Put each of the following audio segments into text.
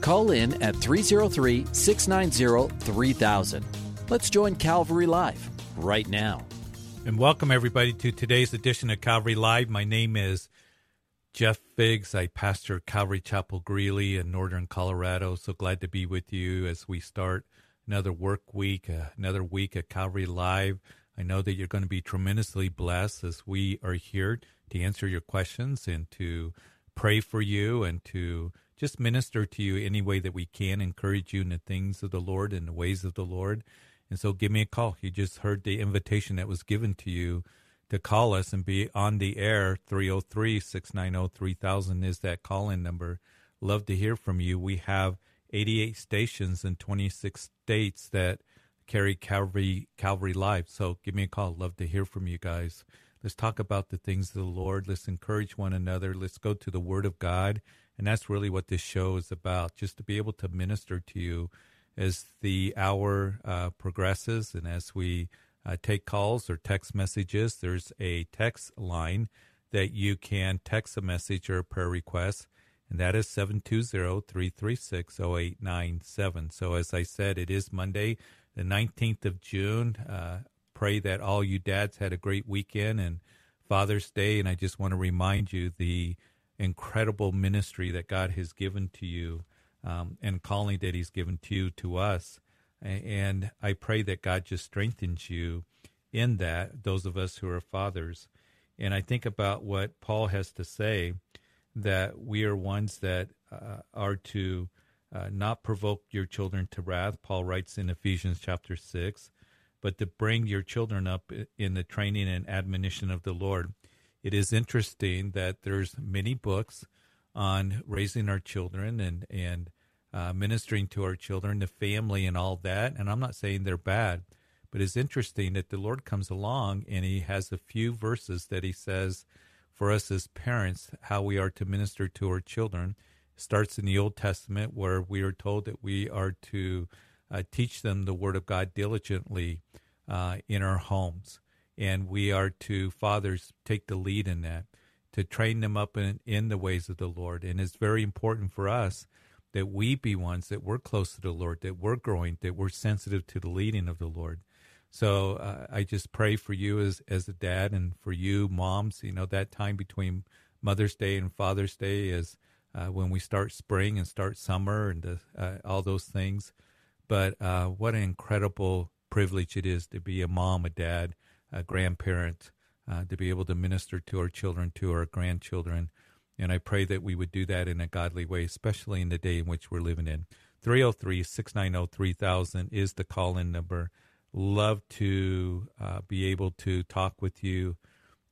Call in at 303 690 3000. Let's join Calvary Live right now. And welcome everybody to today's edition of Calvary Live. My name is Jeff Figgs. I pastor Calvary Chapel Greeley in northern Colorado. So glad to be with you as we start another work week, uh, another week at Calvary Live. I know that you're going to be tremendously blessed as we are here to answer your questions and to pray for you and to just minister to you any way that we can, encourage you in the things of the Lord and the ways of the Lord. And so give me a call. You just heard the invitation that was given to you to call us and be on the air. 303 690 3000 is that call in number. Love to hear from you. We have 88 stations in 26 states that carry Calvary Calvary Live. So give me a call. Love to hear from you guys. Let's talk about the things of the Lord. Let's encourage one another. Let's go to the Word of God. And that's really what this show is about, just to be able to minister to you as the hour uh, progresses and as we uh, take calls or text messages. There's a text line that you can text a message or a prayer request, and that is 720 336 0897. So, as I said, it is Monday the 19th of June. Uh, pray that all you dads had a great weekend and Father's Day. And I just want to remind you the incredible ministry that God has given to you um, and calling that He's given to you, to us. And I pray that God just strengthens you in that, those of us who are fathers. And I think about what Paul has to say that we are ones that uh, are to uh, not provoke your children to wrath. Paul writes in Ephesians chapter 6, but to bring your children up in the training and admonition of the Lord. It is interesting that there's many books on raising our children and, and uh, ministering to our children, the family, and all that. And I'm not saying they're bad, but it's interesting that the Lord comes along and He has a few verses that He says for us as parents how we are to minister to our children starts in the Old Testament, where we are told that we are to uh, teach them the Word of God diligently uh, in our homes. And we are to, fathers, take the lead in that, to train them up in, in the ways of the Lord. And it's very important for us that we be ones that we're close to the Lord, that we're growing, that we're sensitive to the leading of the Lord. So uh, I just pray for you as as a dad, and for you moms. You know that time between Mother's Day and Father's Day is uh, when we start spring and start summer and uh, all those things. But uh, what an incredible privilege it is to be a mom, a dad, a grandparent, uh, to be able to minister to our children, to our grandchildren. And I pray that we would do that in a godly way, especially in the day in which we're living in. 303 690 3000 is the call in number. Love to uh, be able to talk with you,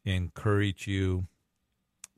encourage you,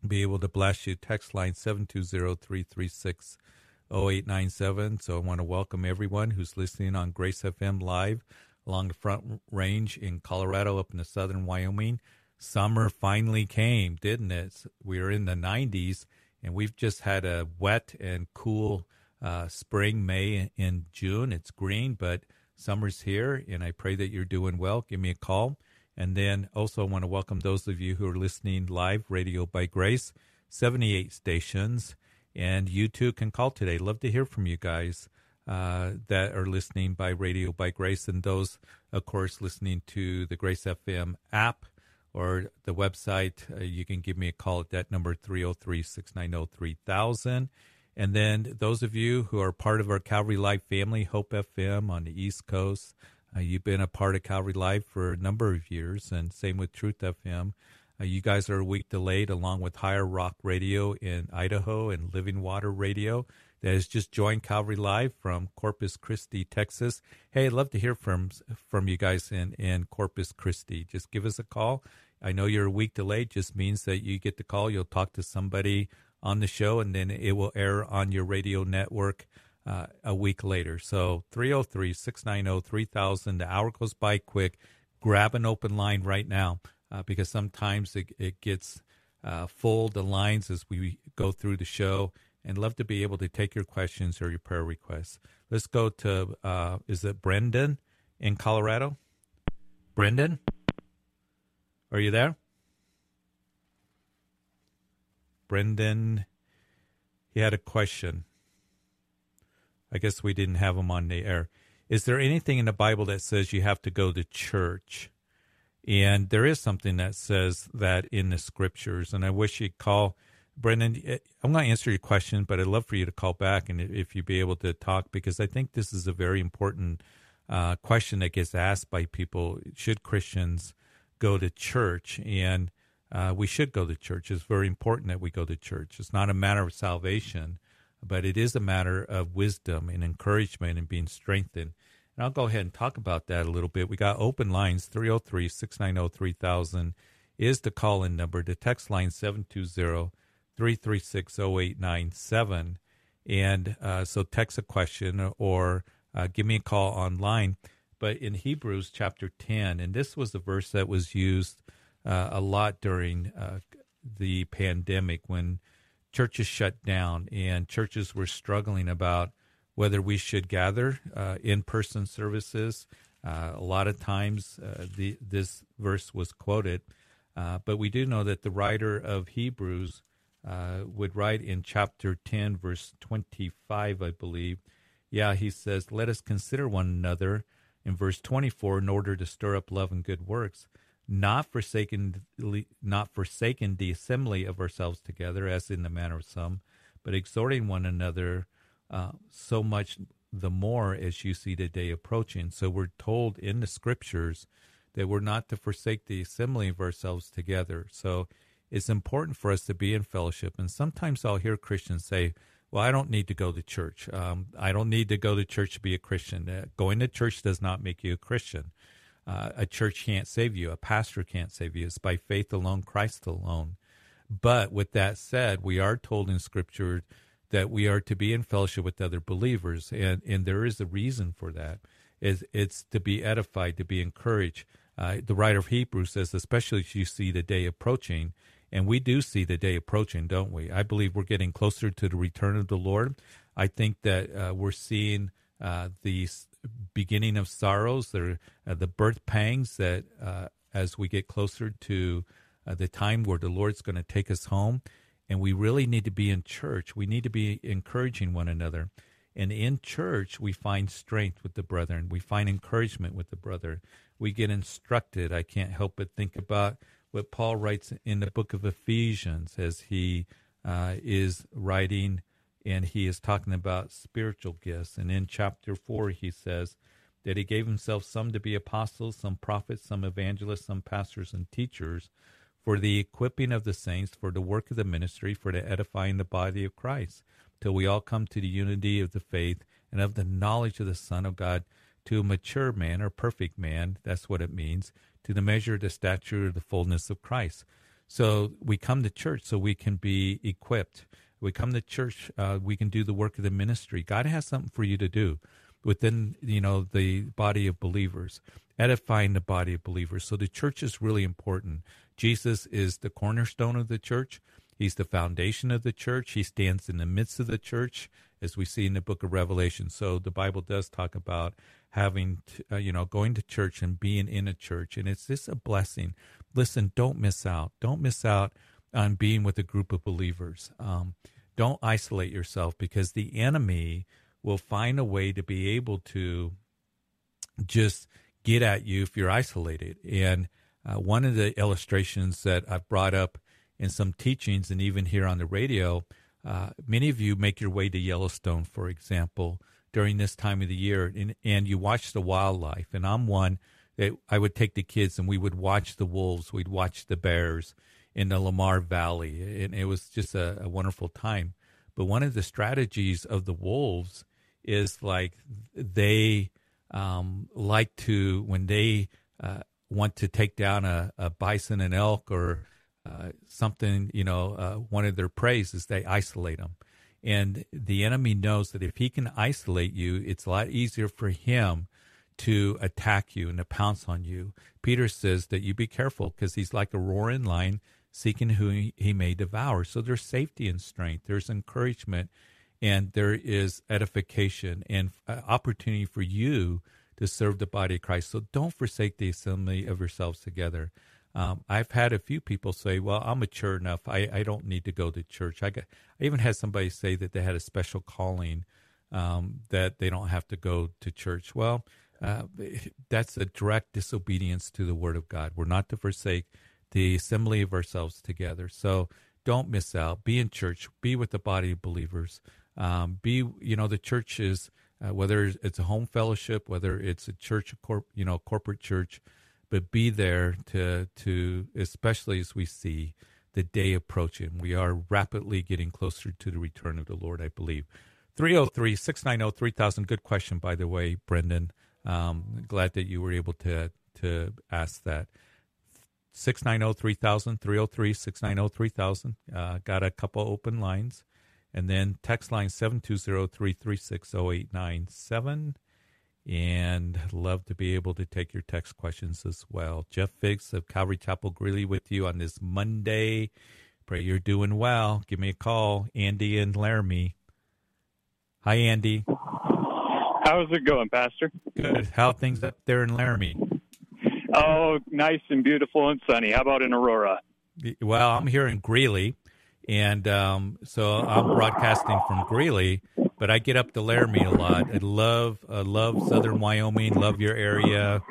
be able to bless you. Text line 720-336-0897. So I want to welcome everyone who's listening on Grace FM Live along the Front Range in Colorado up in the southern Wyoming. Summer finally came, didn't it? We are in the 90s and we've just had a wet and cool uh, spring, May, and June. It's green, but summer's here, and I pray that you're doing well. Give me a call. And then also I want to welcome those of you who are listening live, Radio by Grace, 78 stations. And you too can call today. Love to hear from you guys uh, that are listening by Radio by Grace, and those, of course, listening to the Grace FM app or the website. Uh, you can give me a call at that number, 303 690 3000. And then those of you who are part of our Calvary Live family, Hope FM on the East Coast, uh, you've been a part of Calvary Live for a number of years, and same with Truth FM. Uh, you guys are a week delayed, along with Higher Rock Radio in Idaho and Living Water Radio that has just joined Calvary Live from Corpus Christi, Texas. Hey, I'd love to hear from from you guys in in Corpus Christi. Just give us a call. I know you're a week delayed. Just means that you get the call. You'll talk to somebody on the show, and then it will air on your radio network uh, a week later. So 303 690 3000. The hour goes by quick. Grab an open line right now uh, because sometimes it, it gets uh, full, the lines as we go through the show. And love to be able to take your questions or your prayer requests. Let's go to, uh, is it Brendan in Colorado? Brendan? Are you there? Brendan, he had a question. I guess we didn't have him on the air. Is there anything in the Bible that says you have to go to church? And there is something that says that in the scriptures. And I wish you'd call Brendan. Eh, I'm going to answer your question, but I'd love for you to call back and if you'd be able to talk because I think this is a very important uh, question that gets asked by people. Should Christians go to church? And uh, we should go to church. It's very important that we go to church. It's not a matter of salvation but it is a matter of wisdom and encouragement and being strengthened. And I'll go ahead and talk about that a little bit. We got open lines 303 690 3000 is the call in number. The text line 720 336 0897. And uh, so text a question or uh, give me a call online. But in Hebrews chapter 10, and this was the verse that was used uh, a lot during uh, the pandemic when churches shut down and churches were struggling about whether we should gather uh, in-person services. Uh, a lot of times, the, this verse was quoted, but we do know that the writer of Hebrews uh, would write in chapter 10, verse 25, I believe. Yeah, he says, "Let us consider one another." In verse 24, in order to stir up love and good works, not forsaken not forsaken the assembly of ourselves together as in the manner of some but exhorting one another uh, so much the more as you see the day approaching so we're told in the scriptures that we're not to forsake the assembly of ourselves together so it's important for us to be in fellowship and sometimes i'll hear christians say well i don't need to go to church um, i don't need to go to church to be a christian uh, going to church does not make you a christian uh, a church can't save you. A pastor can't save you. It's by faith alone, Christ alone. But with that said, we are told in Scripture that we are to be in fellowship with other believers, and and there is a reason for that. Is it's to be edified, to be encouraged. Uh, the writer of Hebrews says, especially as you see the day approaching, and we do see the day approaching, don't we? I believe we're getting closer to the return of the Lord. I think that uh, we're seeing uh, these beginning of sorrows, uh, the birth pangs that uh, as we get closer to uh, the time where the Lord's going to take us home. And we really need to be in church. We need to be encouraging one another. And in church, we find strength with the brethren. We find encouragement with the brother. We get instructed. I can't help but think about what Paul writes in the book of Ephesians as he uh, is writing and he is talking about spiritual gifts. And in chapter 4, he says that he gave himself some to be apostles, some prophets, some evangelists, some pastors and teachers for the equipping of the saints, for the work of the ministry, for the edifying the body of Christ, till we all come to the unity of the faith and of the knowledge of the Son of God, to a mature man or perfect man. That's what it means, to the measure the stature the fullness of Christ. So we come to church so we can be equipped. We come to church, uh, we can do the work of the ministry. God has something for you to do within you know the body of believers edifying the body of believers. So the church is really important. Jesus is the cornerstone of the church. He's the foundation of the church. He stands in the midst of the church as we see in the book of revelation so the bible does talk about having to, uh, you know going to church and being in a church and it's just a blessing listen don't miss out don't miss out on being with a group of believers. Um, don't isolate yourself because the enemy will find a way to be able to just get at you if you're isolated. And uh, one of the illustrations that I've brought up in some teachings and even here on the radio, uh, many of you make your way to Yellowstone, for example, during this time of the year, and, and you watch the wildlife. And I'm one that I would take the kids and we would watch the wolves, we'd watch the bears, in the Lamar Valley. And it was just a, a wonderful time. But one of the strategies of the wolves is like they um, like to, when they uh, want to take down a, a bison, an elk, or uh, something, you know, uh, one of their preys is they isolate them. And the enemy knows that if he can isolate you, it's a lot easier for him to attack you and to pounce on you. Peter says that you be careful because he's like a roaring lion seeking who he may devour. So there's safety and strength, there's encouragement, and there is edification and uh, opportunity for you to serve the body of Christ. So don't forsake the assembly of yourselves together. Um, I've had a few people say, "Well, I'm mature enough. I, I don't need to go to church." I got. I even had somebody say that they had a special calling um, that they don't have to go to church. Well, uh, that's a direct disobedience to the Word of God. We're not to forsake the assembly of ourselves together. So don't miss out. Be in church. Be with the body of believers. Um, be, you know, the church is uh, whether it's a home fellowship, whether it's a church, corp, you know, corporate church, but be there to to especially as we see the day approaching. We are rapidly getting closer to the return of the Lord, I believe. 303 690 3000. Good question, by the way, Brendan. Um, glad that you were able to to ask that. 690 3000, 303 690 3000. Uh, got a couple open lines. And then text line 720 336 0897. And love to be able to take your text questions as well. Jeff Figgs of Calvary Chapel Greeley with you on this Monday. Pray you're doing well. Give me a call, Andy and Laramie. Hi, Andy. How's it going, Pastor? Good. How things up there in Laramie? Oh, nice and beautiful and sunny. How about in Aurora? Well, I'm here in Greeley, and um, so I'm broadcasting from Greeley. But I get up to Laramie a lot. I love, I love Southern Wyoming. Love your area.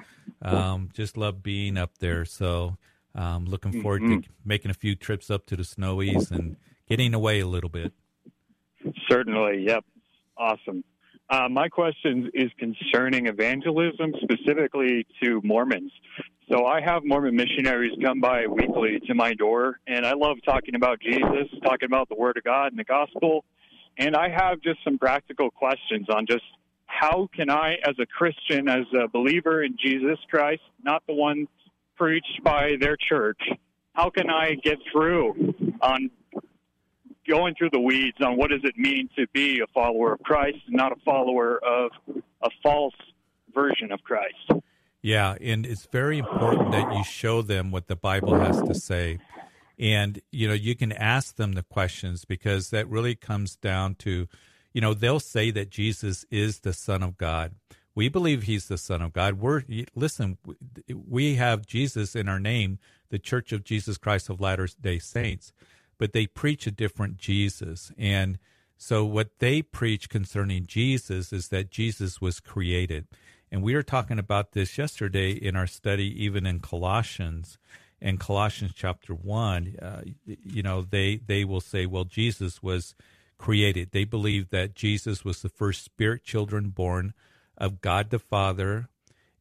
Um, just love being up there. So I'm um, looking forward mm-hmm. to making a few trips up to the Snowies and getting away a little bit. Certainly. Yep. Awesome. Uh, my question is concerning evangelism, specifically to Mormons. So I have Mormon missionaries come by weekly to my door, and I love talking about Jesus, talking about the Word of God and the gospel. And I have just some practical questions on just how can I, as a Christian, as a believer in Jesus Christ, not the one preached by their church, how can I get through on going through the weeds on what does it mean to be a follower of Christ and not a follower of a false version of Christ. Yeah, and it's very important that you show them what the Bible has to say. And, you know, you can ask them the questions because that really comes down to, you know, they'll say that Jesus is the Son of God. We believe he's the Son of God. We're, listen, we have Jesus in our name, the Church of Jesus Christ of Latter day Saints but they preach a different Jesus. And so what they preach concerning Jesus is that Jesus was created. And we were talking about this yesterday in our study, even in Colossians. In Colossians chapter 1, uh, you know, they, they will say, well, Jesus was created. They believe that Jesus was the first spirit children born of God the Father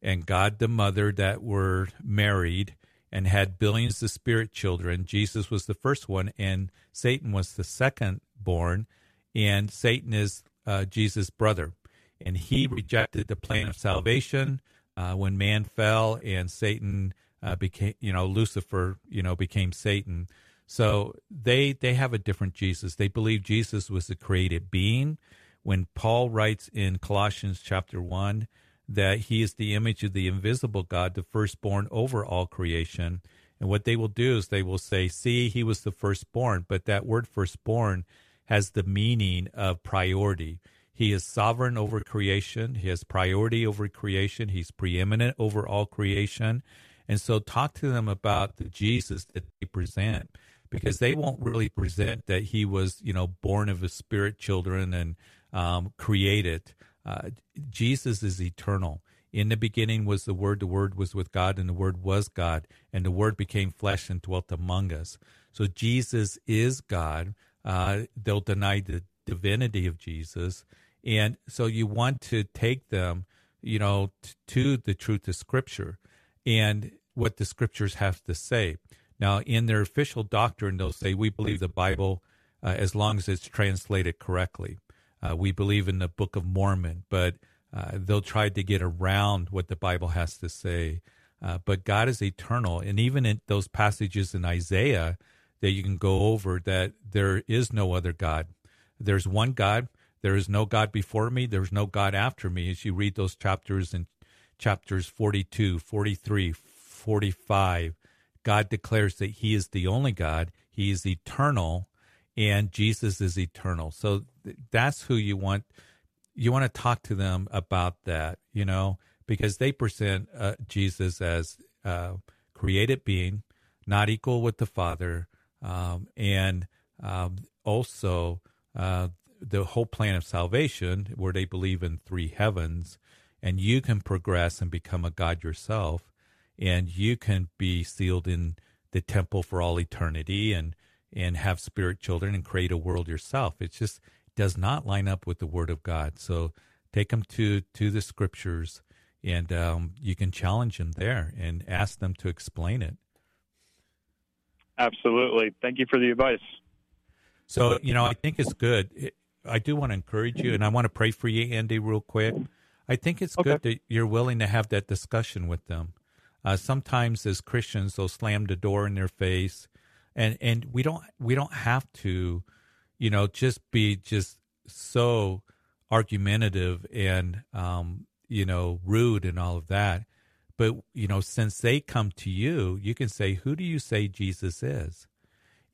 and God the Mother that were married and had billions of spirit children. Jesus was the first one, and Satan was the second born, and Satan is uh, Jesus' brother. And he rejected the plan of salvation uh, when man fell, and Satan uh, became, you know, Lucifer, you know, became Satan. So they they have a different Jesus. They believe Jesus was a created being. When Paul writes in Colossians chapter one that he is the image of the invisible God, the firstborn over all creation. And what they will do is they will say, see, he was the firstborn. But that word firstborn has the meaning of priority. He is sovereign over creation. He has priority over creation. He's preeminent over all creation. And so talk to them about the Jesus that they present because they won't really present that he was, you know, born of his spirit children and um, created. Uh, Jesus is eternal. In the beginning was the Word, the Word was with God, and the Word was God, and the Word became flesh and dwelt among us. So Jesus is God. Uh, they'll deny the divinity of Jesus. And so you want to take them, you know, t- to the truth of Scripture and what the Scriptures have to say. Now, in their official doctrine, they'll say, we believe the Bible uh, as long as it's translated correctly. Uh, we believe in the Book of Mormon, but uh, they'll try to get around what the Bible has to say. Uh, but God is eternal. And even in those passages in Isaiah that you can go over, that there is no other God. There's one God. There is no God before me. There's no God after me. As you read those chapters in chapters 42, 43, 45, God declares that He is the only God. He is eternal, and Jesus is eternal. So that's who you want. You want to talk to them about that, you know, because they present uh, Jesus as uh, created being, not equal with the Father, um, and um, also uh, the whole plan of salvation, where they believe in three heavens, and you can progress and become a God yourself, and you can be sealed in the temple for all eternity, and and have spirit children and create a world yourself. It just does not line up with the Word of God. So take them to to the Scriptures, and um, you can challenge them there and ask them to explain it. Absolutely. Thank you for the advice. So, you know, I think it's good. I do want to encourage you, and I want to pray for you, Andy, real quick. I think it's okay. good that you're willing to have that discussion with them. Uh, sometimes, as Christians, they'll slam the door in their face, and and we don't we don't have to, you know, just be just so argumentative and um, you know rude and all of that. But you know, since they come to you, you can say, "Who do you say Jesus is?"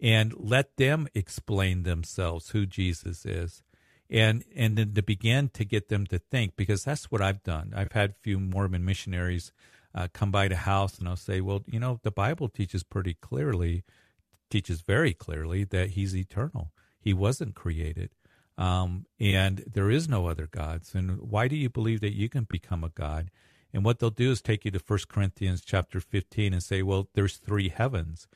and let them explain themselves who Jesus is. And and then to begin to get them to think, because that's what I've done. I've had a few Mormon missionaries uh, come by the house, and I'll say, "Well, you know, the Bible teaches pretty clearly, teaches very clearly that He's eternal. He wasn't created, um, and there is no other gods. And why do you believe that you can become a god?" And what they'll do is take you to 1 Corinthians chapter 15 and say, "Well, there's three heavens."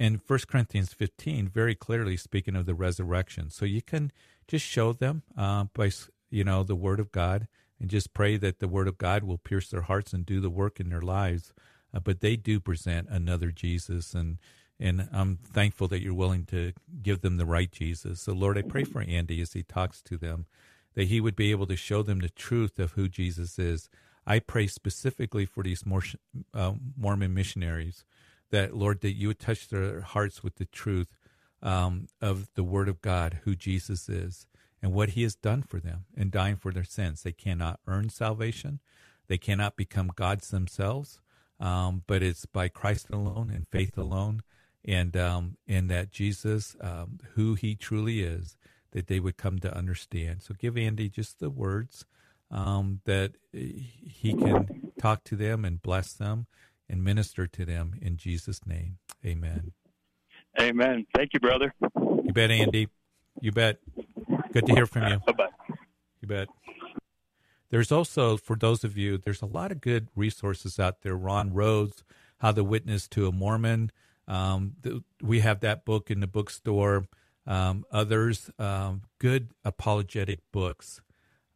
and 1 Corinthians 15 very clearly speaking of the resurrection. So you can just show them uh, by you know the Word of God and just pray that the Word of God will pierce their hearts and do the work in their lives. Uh, but they do present another Jesus, and and I'm thankful that you're willing to give them the right Jesus. So Lord, I pray for Andy as he talks to them, that he would be able to show them the truth of who Jesus is. I pray specifically for these uh, Mormon missionaries that Lord, that you would touch their hearts with the truth um, of the Word of God, who Jesus is, and what He has done for them in dying for their sins. They cannot earn salvation, they cannot become gods themselves, um, but it's by Christ alone and faith alone, and um, and that Jesus, um, who He truly is, that they would come to understand. So give Andy just the words um, that he can talk to them and bless them and minister to them in Jesus' name. Amen. Amen. Thank you, brother. You bet, Andy. You bet. Good to hear from you. Bye bye. You bet. There's also, for those of you, there's a lot of good resources out there. Ron Rhodes, How to Witness to a Mormon. Um, the, we have that book in the bookstore. Um, others, um, good apologetic books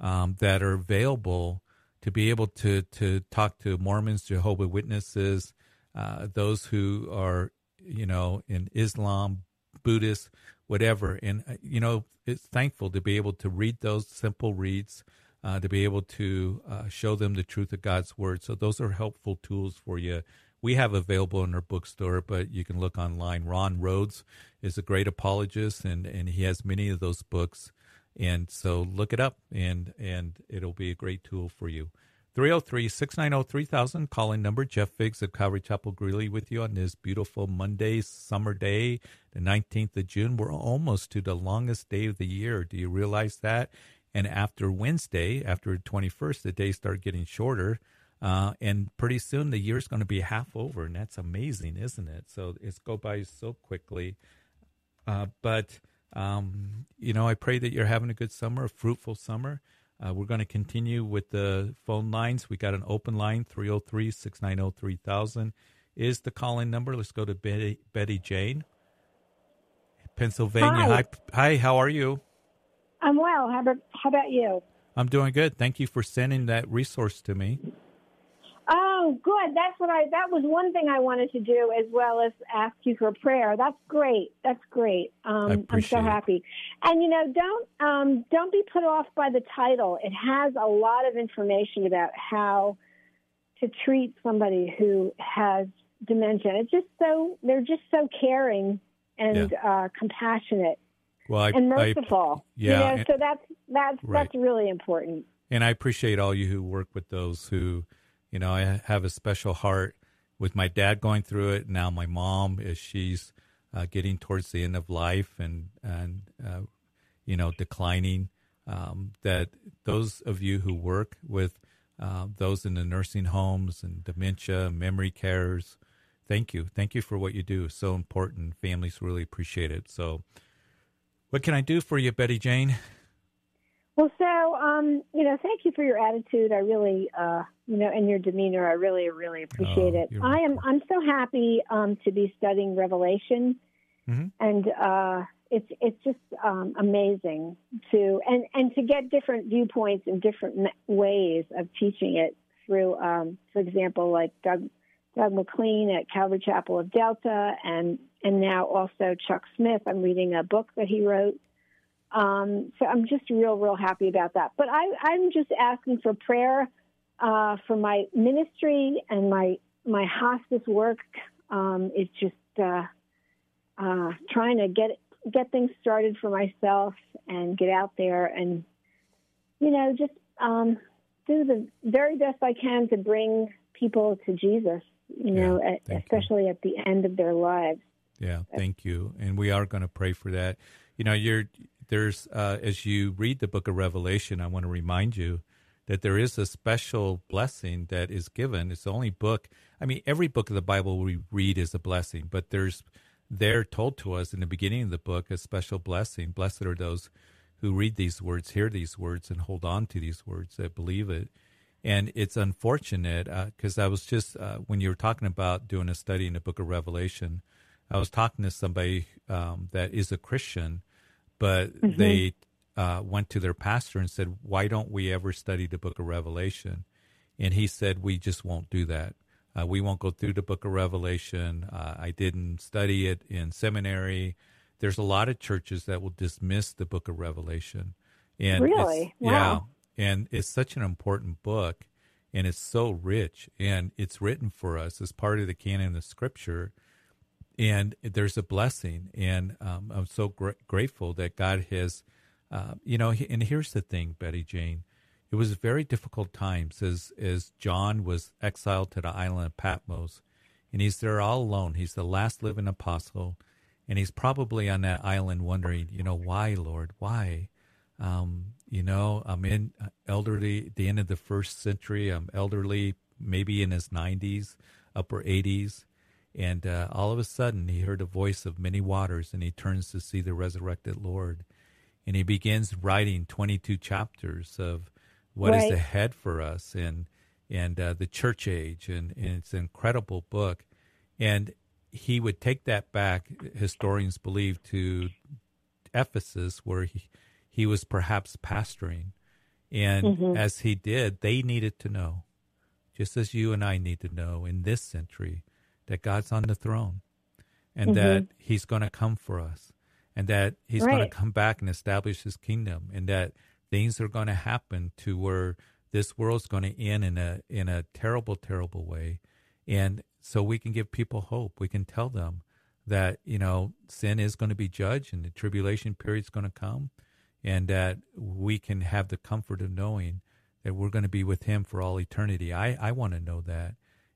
um, that are available to be able to to talk to Mormons, Jehovah Witnesses, uh, those who are you know in Islam, Buddhist, whatever, and uh, you know it's thankful to be able to read those simple reads. Uh, to be able to uh, show them the truth of God's word. So those are helpful tools for you. We have available in our bookstore, but you can look online. Ron Rhodes is a great apologist, and, and he has many of those books. And so look it up and and it'll be a great tool for you. 303-690-3000 calling number Jeff Figgs of Calvary Chapel Greeley with you on this beautiful Monday summer day, the 19th of June. We're almost to the longest day of the year. Do you realize that? And after Wednesday, after the 21st, the days start getting shorter. Uh, and pretty soon the year's going to be half over, and that's amazing, isn't it? So it's go by so quickly. Uh, but um, you know, I pray that you're having a good summer, a fruitful summer. Uh, we're going to continue with the phone lines. We got an open line, 303 690 3000 is the call in number. Let's go to Betty, Betty Jane, Pennsylvania. Hi. Hi. Hi, how are you? I'm well. How about, how about you? I'm doing good. Thank you for sending that resource to me. Oh, good. That's what I. That was one thing I wanted to do, as well as ask you for prayer. That's great. That's great. Um, I'm so happy. And you know, don't um, don't be put off by the title. It has a lot of information about how to treat somebody who has dementia. It's just so they're just so caring and yeah. uh, compassionate. well, I, and merciful. I, yeah, you know, so that's that's right. that's really important. And I appreciate all you who work with those who, you know, I have a special heart with my dad going through it. Now my mom, is she's uh, getting towards the end of life and and uh, you know declining, um, that those of you who work with uh, those in the nursing homes and dementia, memory cares, thank you, thank you for what you do. So important. Families really appreciate it. So, what can I do for you, Betty Jane? Well, so um, you know, thank you for your attitude. I really, uh, you know, and your demeanor. I really, really appreciate oh, it. I am. I'm so happy um, to be studying Revelation, mm-hmm. and uh, it's it's just um, amazing to and and to get different viewpoints and different ways of teaching it through, um, for example, like Doug Doug McLean at Calvary Chapel of Delta, and and now also Chuck Smith. I'm reading a book that he wrote um, so I'm just real, real happy about that. But I, I'm just asking for prayer uh, for my ministry and my my hospice work. Um, is just uh, uh, trying to get get things started for myself and get out there and you know just um, do the very best I can to bring people to Jesus. You know, at, especially you. at the end of their lives. Yeah, thank you. And we are going to pray for that. You know, you're there's uh, as you read the book of Revelation, I want to remind you that there is a special blessing that is given. It's the only book. I mean, every book of the Bible we read is a blessing, but there's there told to us in the beginning of the book a special blessing. Blessed are those who read these words, hear these words, and hold on to these words that believe it. And it's unfortunate because uh, I was just uh, when you were talking about doing a study in the book of Revelation, I was talking to somebody um, that is a Christian but mm-hmm. they uh, went to their pastor and said, "Why don't we ever study the Book of Revelation?" And he said, "We just won't do that. Uh, we won't go through the Book of Revelation. Uh, I didn't study it in seminary. There's a lot of churches that will dismiss the Book of Revelation, and really, wow. yeah, and it's such an important book." And it's so rich, and it's written for us as part of the canon of Scripture and there's a blessing. And um, I'm so gr- grateful that God has, uh, you know. And here's the thing, Betty Jane, it was very difficult times as as John was exiled to the island of Patmos, and he's there all alone. He's the last living apostle, and he's probably on that island wondering, you know, why, Lord, why? Um, you know, I'm in uh, elderly, the end of the first century. I'm elderly, maybe in his 90s, upper 80s and uh, all of a sudden, he heard a voice of many waters, and he turns to see the resurrected Lord. And he begins writing 22 chapters of what right. is ahead for us and and uh, the church age, and, and it's an incredible book. And he would take that back, historians believe, to Ephesus, where he, he was perhaps pastoring. And mm-hmm. as he did, they needed to know, just as you and I need to know in this century, that God's on the throne and mm-hmm. that he's going to come for us and that he's right. going to come back and establish his kingdom and that things are going to happen to where this world's going to end in a in a terrible terrible way. And so we can give people hope. We can tell them that you know sin is going to be judged and the tribulation period is going to come and that we can have the comfort of knowing that we're going to be with him for all eternity. I i want to know that.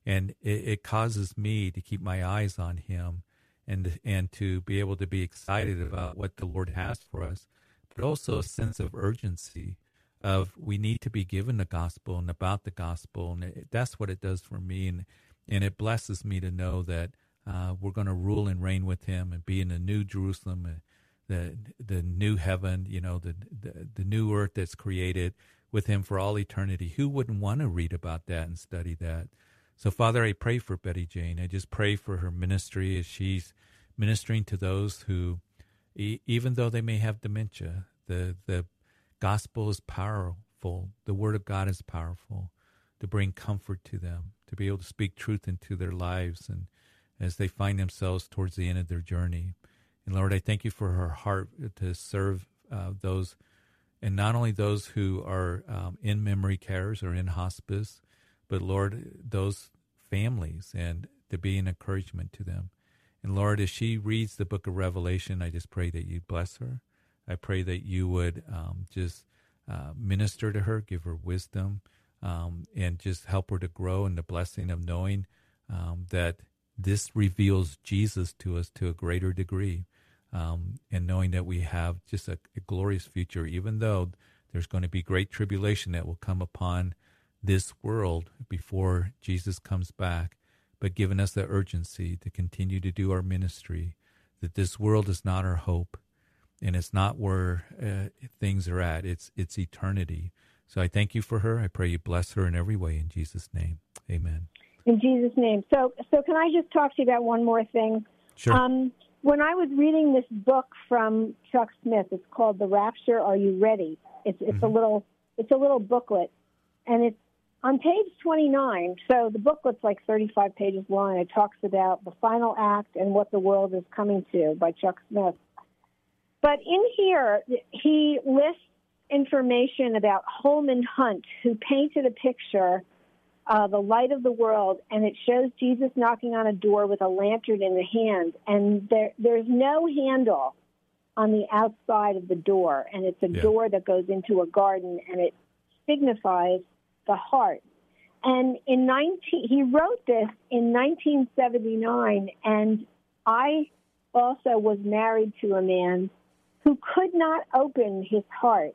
And it, it causes me to keep my eyes on Him and and to be able to be excited about what the Lord has for us, but also a sense of urgency of we need to be given the gospel and about the gospel, and it, that's what it does for me, and and it blesses me to know that uh, we're going to rule and reign with Him and be in the new Jerusalem, uh, the the new heaven, you know, the, the the new earth that's created with Him for all eternity. Who wouldn't want to read about that and study that? So, Father, I pray for Betty Jane. I just pray for her ministry as she's ministering to those who, e- even though they may have dementia, the, the gospel is powerful. The word of God is powerful to bring comfort to them, to be able to speak truth into their lives and as they find themselves towards the end of their journey. And Lord, I thank you for her heart to serve uh, those, and not only those who are um, in memory cares or in hospice, but Lord, those families and to be an encouragement to them. And Lord, as she reads the book of Revelation, I just pray that you bless her, I pray that you would um, just uh, minister to her, give her wisdom, um, and just help her to grow in the blessing of knowing um, that this reveals Jesus to us to a greater degree. Um, and knowing that we have just a, a glorious future, even though there's going to be great tribulation that will come upon this world before Jesus comes back, but given us the urgency to continue to do our ministry, that this world is not our hope, and it's not where uh, things are at. It's it's eternity. So I thank you for her. I pray you bless her in every way in Jesus' name. Amen. In Jesus' name. So so can I just talk to you about one more thing? Sure. Um, when I was reading this book from Chuck Smith, it's called The Rapture. Are you ready? It's it's mm-hmm. a little it's a little booklet, and it's on page 29. So the booklet's like 35 pages long. It talks about the final act and what the world is coming to by Chuck Smith. But in here, he lists information about Holman Hunt, who painted a picture, uh, The Light of the World, and it shows Jesus knocking on a door with a lantern in the hand. And there, there's no handle on the outside of the door, and it's a yeah. door that goes into a garden, and it signifies the heart. And in 19, he wrote this in 1979, and I also was married to a man who could not open his heart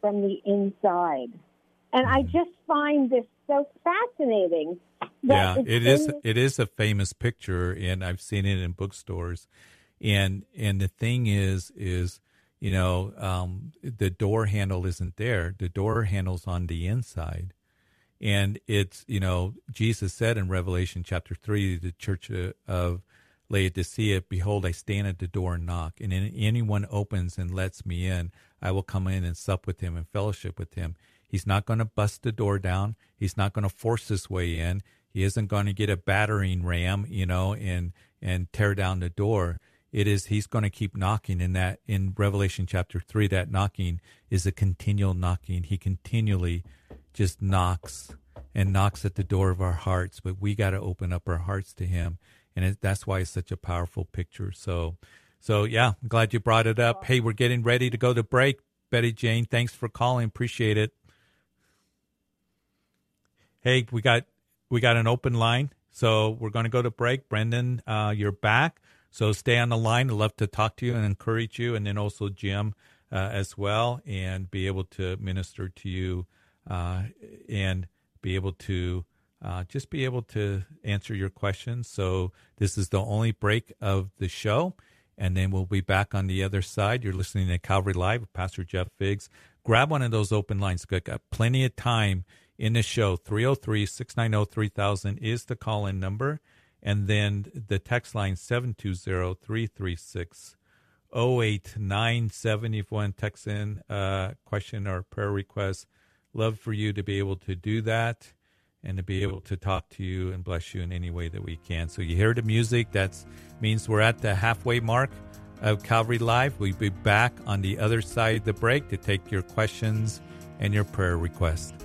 from the inside. And I just find this so fascinating. yeah, it is. It is a famous picture, and I've seen it in bookstores. And and the thing is, is you know, um, the door handle isn't there. The door handle's on the inside, and it's you know, Jesus said in Revelation chapter three, the church uh, of Laodicea, Behold, I stand at the door and knock, and if anyone opens and lets me in, I will come in and sup with him and fellowship with him. He's not going to bust the door down. He's not going to force his way in. He isn't going to get a battering ram, you know, and and tear down the door. It is he's going to keep knocking. In that in Revelation chapter three, that knocking is a continual knocking. He continually just knocks and knocks at the door of our hearts, but we got to open up our hearts to him and it, that's why it's such a powerful picture. So, so yeah, I'm glad you brought it up. Hey, we're getting ready to go to break. Betty Jane, thanks for calling. Appreciate it. Hey, we got we got an open line, so we're going to go to break. Brendan, uh, you're back, so stay on the line. I'd love to talk to you and encourage you, and then also Jim uh, as well, and be able to minister to you uh, and be able to uh, just be able to answer your questions. So this is the only break of the show, and then we'll be back on the other side. You're listening to Calvary Live with Pastor Jeff Figgs. Grab one of those open lines. We've got plenty of time in the show. 303 690 3000 is the call in number. And then the text line 720 336 0897. If you want to text in a question or prayer request, love for you to be able to do that and to be able to talk to you and bless you in any way that we can. So you hear the music, that means we're at the halfway mark of Calvary Live. We'll be back on the other side of the break to take your questions and your prayer requests.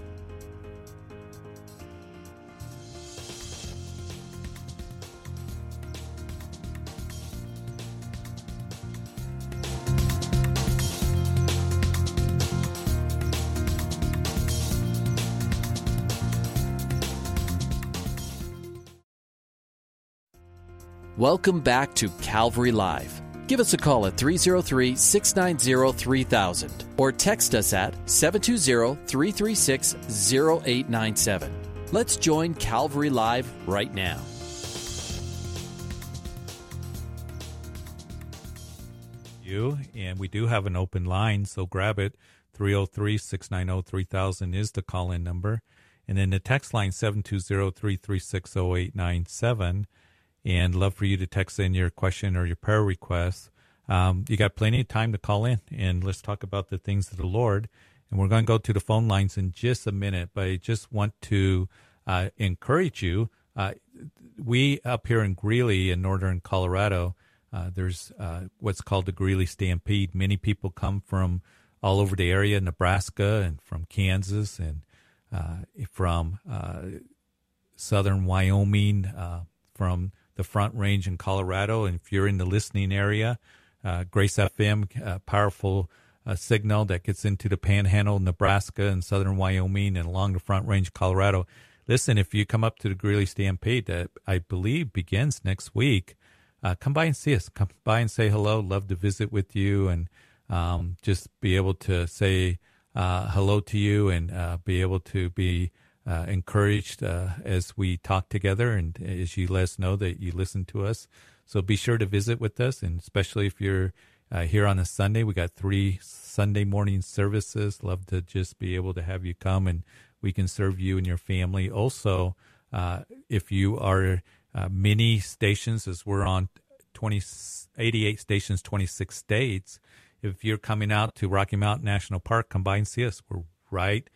Welcome back to Calvary Live. Give us a call at 303 690 3000 or text us at 720 336 0897. Let's join Calvary Live right now. You and we do have an open line, so grab it. 303 690 3000 is the call in number. And then the text line 720 336 0897 and love for you to text in your question or your prayer request. Um, you got plenty of time to call in and let's talk about the things of the Lord. And we're going to go to the phone lines in just a minute, but I just want to uh, encourage you. Uh, we up here in Greeley in northern Colorado, uh, there's uh, what's called the Greeley Stampede. Many people come from all over the area, Nebraska and from Kansas and uh, from uh, southern Wyoming, from the Front Range in Colorado. And if you're in the listening area, uh, Grace FM, uh, powerful uh, signal that gets into the Panhandle, Nebraska, and southern Wyoming, and along the Front Range, Colorado. Listen, if you come up to the Greeley Stampede, that I believe begins next week, uh, come by and see us. Come by and say hello. Love to visit with you and um, just be able to say uh, hello to you and be able to be uh, encouraged uh, as we talk together and as you let us know that you listen to us. So be sure to visit with us, and especially if you're uh, here on a Sunday, we got three Sunday morning services. Love to just be able to have you come and we can serve you and your family. Also, uh, if you are uh, many stations, as we're on 20, 88 stations, 26 states, if you're coming out to Rocky Mountain National Park, come by and see us. We're right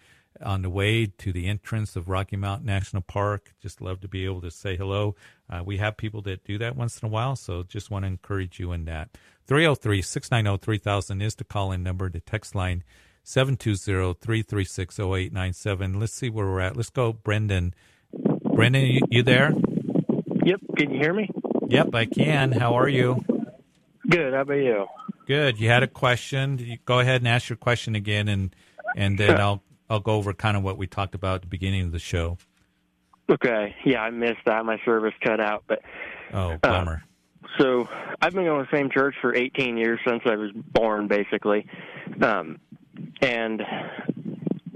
on the way to the entrance of Rocky Mountain National Park. Just love to be able to say hello. Uh, we have people that do that once in a while, so just want to encourage you in that. 303 690 3000 is the call in number. The text line 720 336 0897. Let's see where we're at. Let's go, Brendan. Brendan, you, you there? Yep. Can you hear me? Yep, I can. How are you? Good. How about you? Good. You had a question. You go ahead and ask your question again, and and then I'll I'll go over kind of what we talked about at the beginning of the show. Okay. Yeah, I missed that. My service cut out, but oh, bummer. Uh, so I've been going to the same church for 18 years since I was born, basically, um, and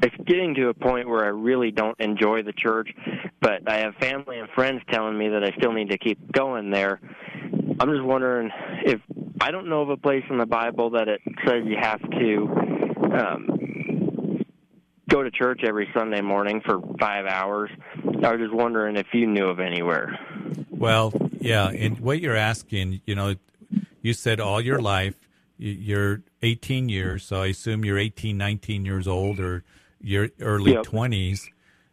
it's getting to a point where I really don't enjoy the church. But I have family and friends telling me that I still need to keep going there. I'm just wondering if I don't know of a place in the Bible that it says you have to um, go to church every Sunday morning for five hours. I was just wondering if you knew of anywhere. Well, yeah, and what you're asking, you know, you said all your life, you're 18 years, so I assume you're 18, 19 years old or your early yep. 20s.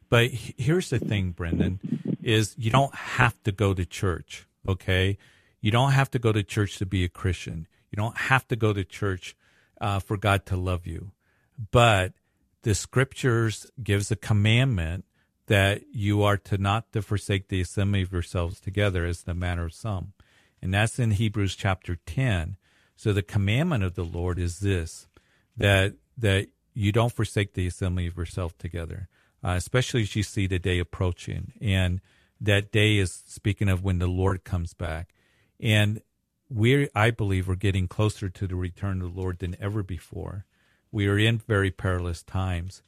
But here's the thing, Brendan, is you don't have to go to church, okay? You don't have to go to church to be a Christian. You don't have to go to church uh, for God to love you. But the scriptures gives a commandment that you are to not to forsake the assembly of yourselves together as the manner of some. And that's in Hebrews chapter 10. So the commandment of the Lord is this, that, that you don't forsake the assembly of yourself together, uh, especially as you see the day approaching. And that day is speaking of when the Lord comes back. And we, I believe, we're getting closer to the return of the Lord than ever before. We are in very perilous times.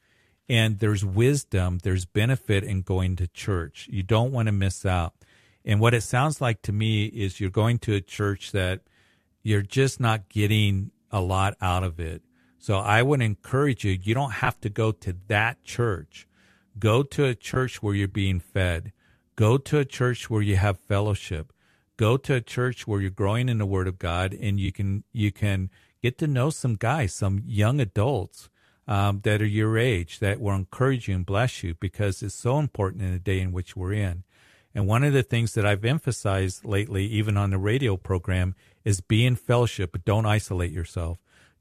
And there's wisdom, there's benefit in going to church. You don't want to miss out. And what it sounds like to me is you're going to a church that you're just not getting a lot out of it. So I would encourage you, you don't have to go to that church. Go to a church where you're being fed. Go to a church where you have fellowship. Go to a church where you're growing in the word of God and you can you can get to know some guys, some young adults um, that are your age that will encourage you and bless you because it's so important in the day in which we're in. And one of the things that I've emphasized lately, even on the radio program, is be in fellowship, but don't isolate yourself.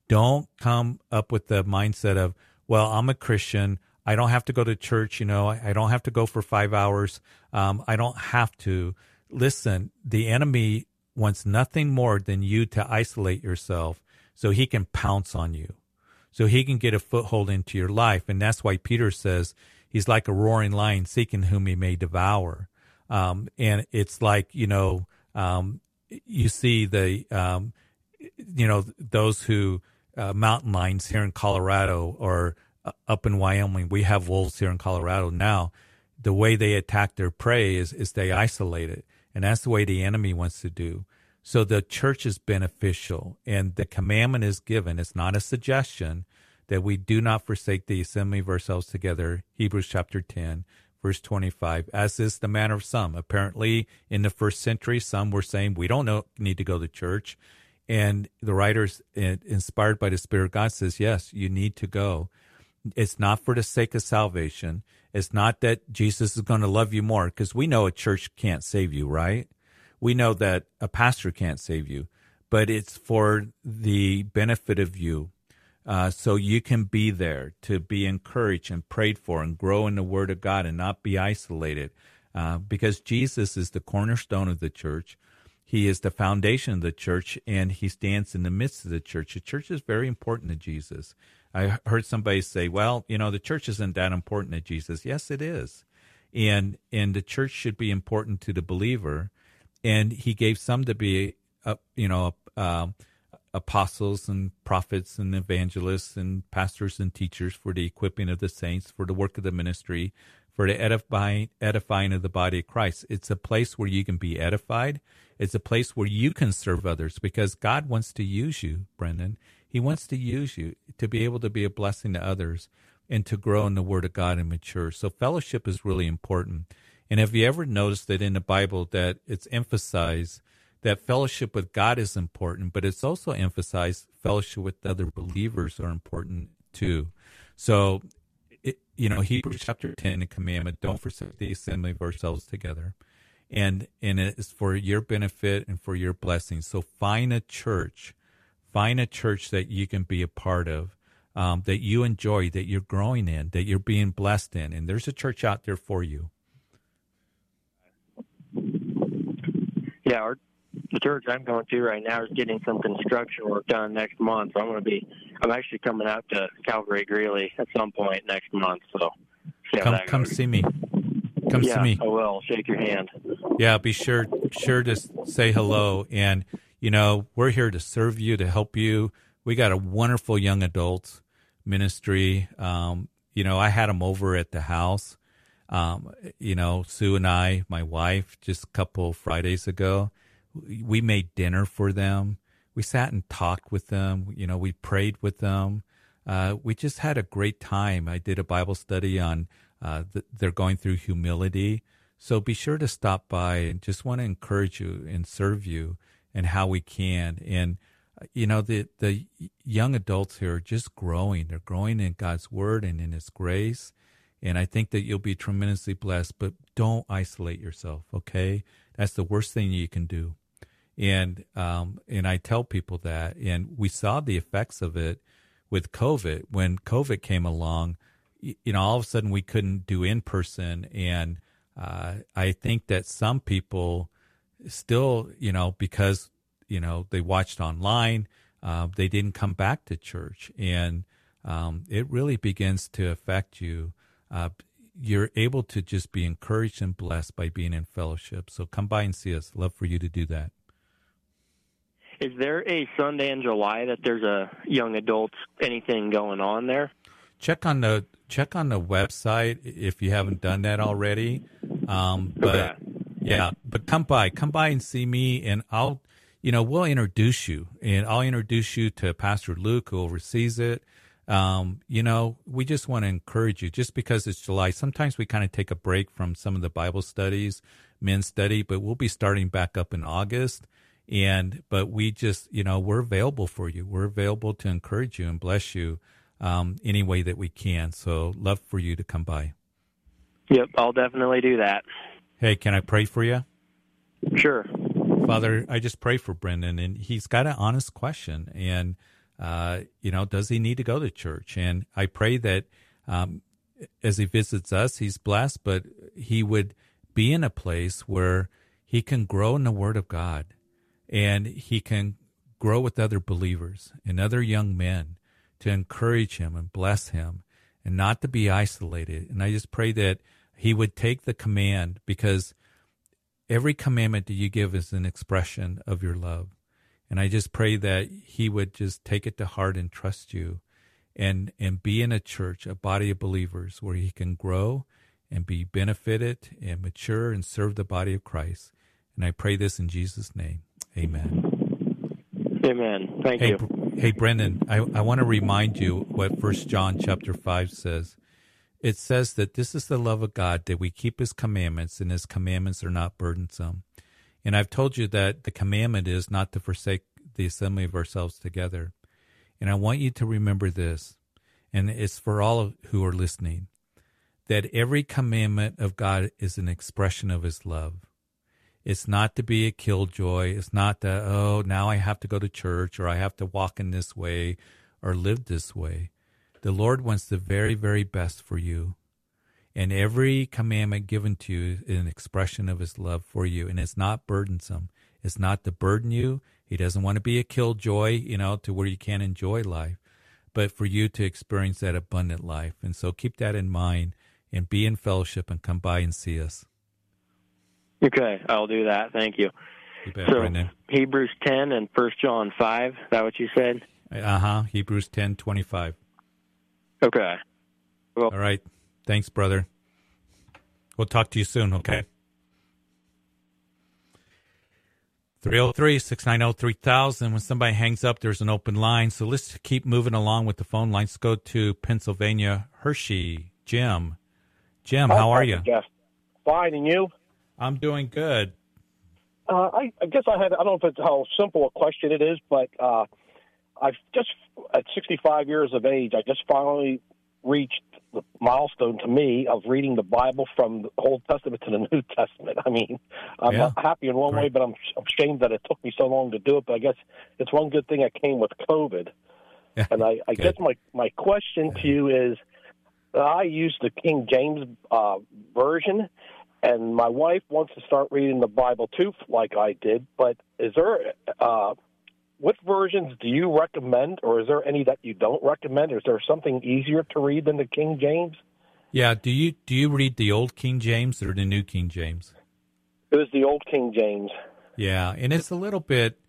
Don't come up with the mindset of, well, I'm a Christian. I don't have to go to church. You know, I don't have to go for five hours. Um, I don't have to. Listen, the enemy wants nothing more than you to isolate yourself so he can pounce on you, so he can get a foothold into your life. And that's why Peter says he's like a roaring lion seeking whom he may devour. Um, and it's like, you know, um, you see the, um, you know, those who, uh, mountain lions here in Colorado or uh, up in Wyoming, we have wolves here in Colorado now. The way they attack their prey is, is they isolate it. And that's the way the enemy wants to do. So the church is beneficial, and the commandment is given. It's not a suggestion that we do not forsake the assembly of ourselves together. Hebrews chapter 10, verse 25, as is the manner of some. Apparently, in the first century, some were saying, we don't know, need to go to church. And the writers, uh, inspired by the Spirit of God, says, yes, you need to go. It's not for the sake of salvation. It's not that Jesus is going to love you more, because we know a church can't save you, right? We know that a pastor can't save you, but it's for the benefit of you. Uh, so you can be there to be encouraged and prayed for and grow in the Word of God and not be isolated. Uh, because Jesus is the cornerstone of the church. he is the foundation of the church and he stands in the midst of the church. The church is very important to Jesus. I heard somebody say, well, you know, the church isn't that important to Jesus. Yes, it is. And, and the church should be important to the believer. And he gave some to be, uh, you know, uh, apostles and prophets and evangelists and pastors and teachers for the equipping of the saints, for the work of the ministry, for the edifying, edifying of the body of Christ. It's a place where you can be edified. It's a place where you can serve others because God wants to use you, Brendan. He wants to use you to be able to be a blessing to others and to grow in the Word of God and mature. So fellowship is really important. And have you ever noticed that in the Bible that it's emphasized that fellowship with God is important, but it's also emphasized fellowship with other believers are important too. So it, you know, Hebrews chapter 10, the commandment, don't forsake the assembly of ourselves together. And, and it's for your benefit and for your blessing. So find a church, find a church that you can be a part of, um, that you enjoy, that you're growing in, that you're being blessed in. And there's a church out there for you. Yeah, our the church I'm going to right now is getting some construction work done next month. So I'm going to be, I'm actually coming out to Calvary Greeley at some point next month. So come, come see me. Come yeah, see me. I will. Shake your hand. Yeah, be sure, sure to say hello. And, you know, we're here to serve you, to help you. We got a wonderful young adults ministry. Um, you know, I had them over at the house. Um, you know, Sue and I, my wife, just a couple Fridays ago, we made dinner for them. We sat and talked with them. You know, we prayed with them. Uh, we just had a great time. I did a Bible study on uh, the, they're going through humility. So be sure to stop by and just want to encourage you and serve you and how we can. And uh, you know the the young adults here are just growing. They're growing in God's word and in His grace. And I think that you'll be tremendously blessed. But don't isolate yourself. Okay, that's the worst thing you can do and um, and I tell people that, and we saw the effects of it with COVID when COVID came along. You know, all of a sudden we couldn't do in person, and uh, I think that some people still, you know, because you know they watched online, uh, they didn't come back to church, and um, it really begins to affect you. Uh, you're able to just be encouraged and blessed by being in fellowship. So come by and see us. Love for you to do that. Is there a Sunday in July that there's a young adults anything going on there? Check on the check on the website if you haven't done that already. Um, but okay. yeah, but come by, come by and see me, and I'll, you know, we'll introduce you, and I'll introduce you to Pastor Luke who oversees it. Um, you know, we just want to encourage you. Just because it's July, sometimes we kind of take a break from some of the Bible studies, men's study, but we'll be starting back up in August. And but we just you know we're available for you. We're available to encourage you and bless you um, any way that we can. So love for you to come by. Yep i'll definitely do that. Hey can i pray for you? Sure. Father i just pray for brendan and he's got an honest question and uh, you know does he need to go to church and i pray that um, as he visits us he's blessed but he would be in a place where he can grow in the word of god and he can grow with other believers and other young men to encourage him and bless him and not to be isolated. And I just pray that he would take the command because every commandment that you give is an expression of your love. And I just pray that he would just take it to heart and trust you and, and be in a church, a body of believers where he can grow and be benefited and mature and serve the body of Christ. And I pray this in Jesus' name. Amen. Amen. Thank hey, you. Hey, Brendan, I, I want to remind you what First John chapter 5 says. It says that this is the love of God, that we keep his commandments, and his commandments are not burdensome. And I've told you that the commandment is not to forsake the assembly of ourselves together. And I want you to remember this, and it's for all who are listening, that every commandment of God is an expression of his love. It's not to be a killjoy. It's not that, oh, now I have to go to church or I have to walk in this way or live this way. The Lord wants the very, very best for you. And every commandment given to you is an expression of his love for you. And it's not burdensome. It's not to burden you. He doesn't want to be a killjoy, you know, to where you can't enjoy life, but for you to experience that abundant life. And so keep that in mind and be in fellowship and come by and see us. Okay, I'll do that. Thank you. you bet, so Brendan. Hebrews 10 and 1 John 5, is that what you said? Uh-huh, Hebrews 10, 25. Okay. Well, All right. Thanks, brother. We'll talk to you soon, okay? 303 690 3000. When somebody hangs up, there's an open line. So let's keep moving along with the phone lines. Let's go to Pennsylvania. Hershey, Jim. Jim, how are you? Jeff. Fine, and you? I'm doing good. Uh, I, I, guess I had, I don't know if it's how simple a question it is, but uh, I've just, at 65 years of age, I just finally reached the milestone to me of reading the Bible from the Old Testament to the New Testament. I mean, I'm yeah. happy in one right. way, but I'm, I'm ashamed that it took me so long to do it. But I guess it's one good thing I came with COVID. and I, I guess my, my question to you is I use the King James uh, version, and my wife wants to start reading the Bible too, like I did. But is there uh, what versions do you recommend, or is there any that you don't recommend? Is there something easier to read than the King James? Yeah. Do you do you read the old King James or the new King James? It was the old King James. Yeah, and it's a little bit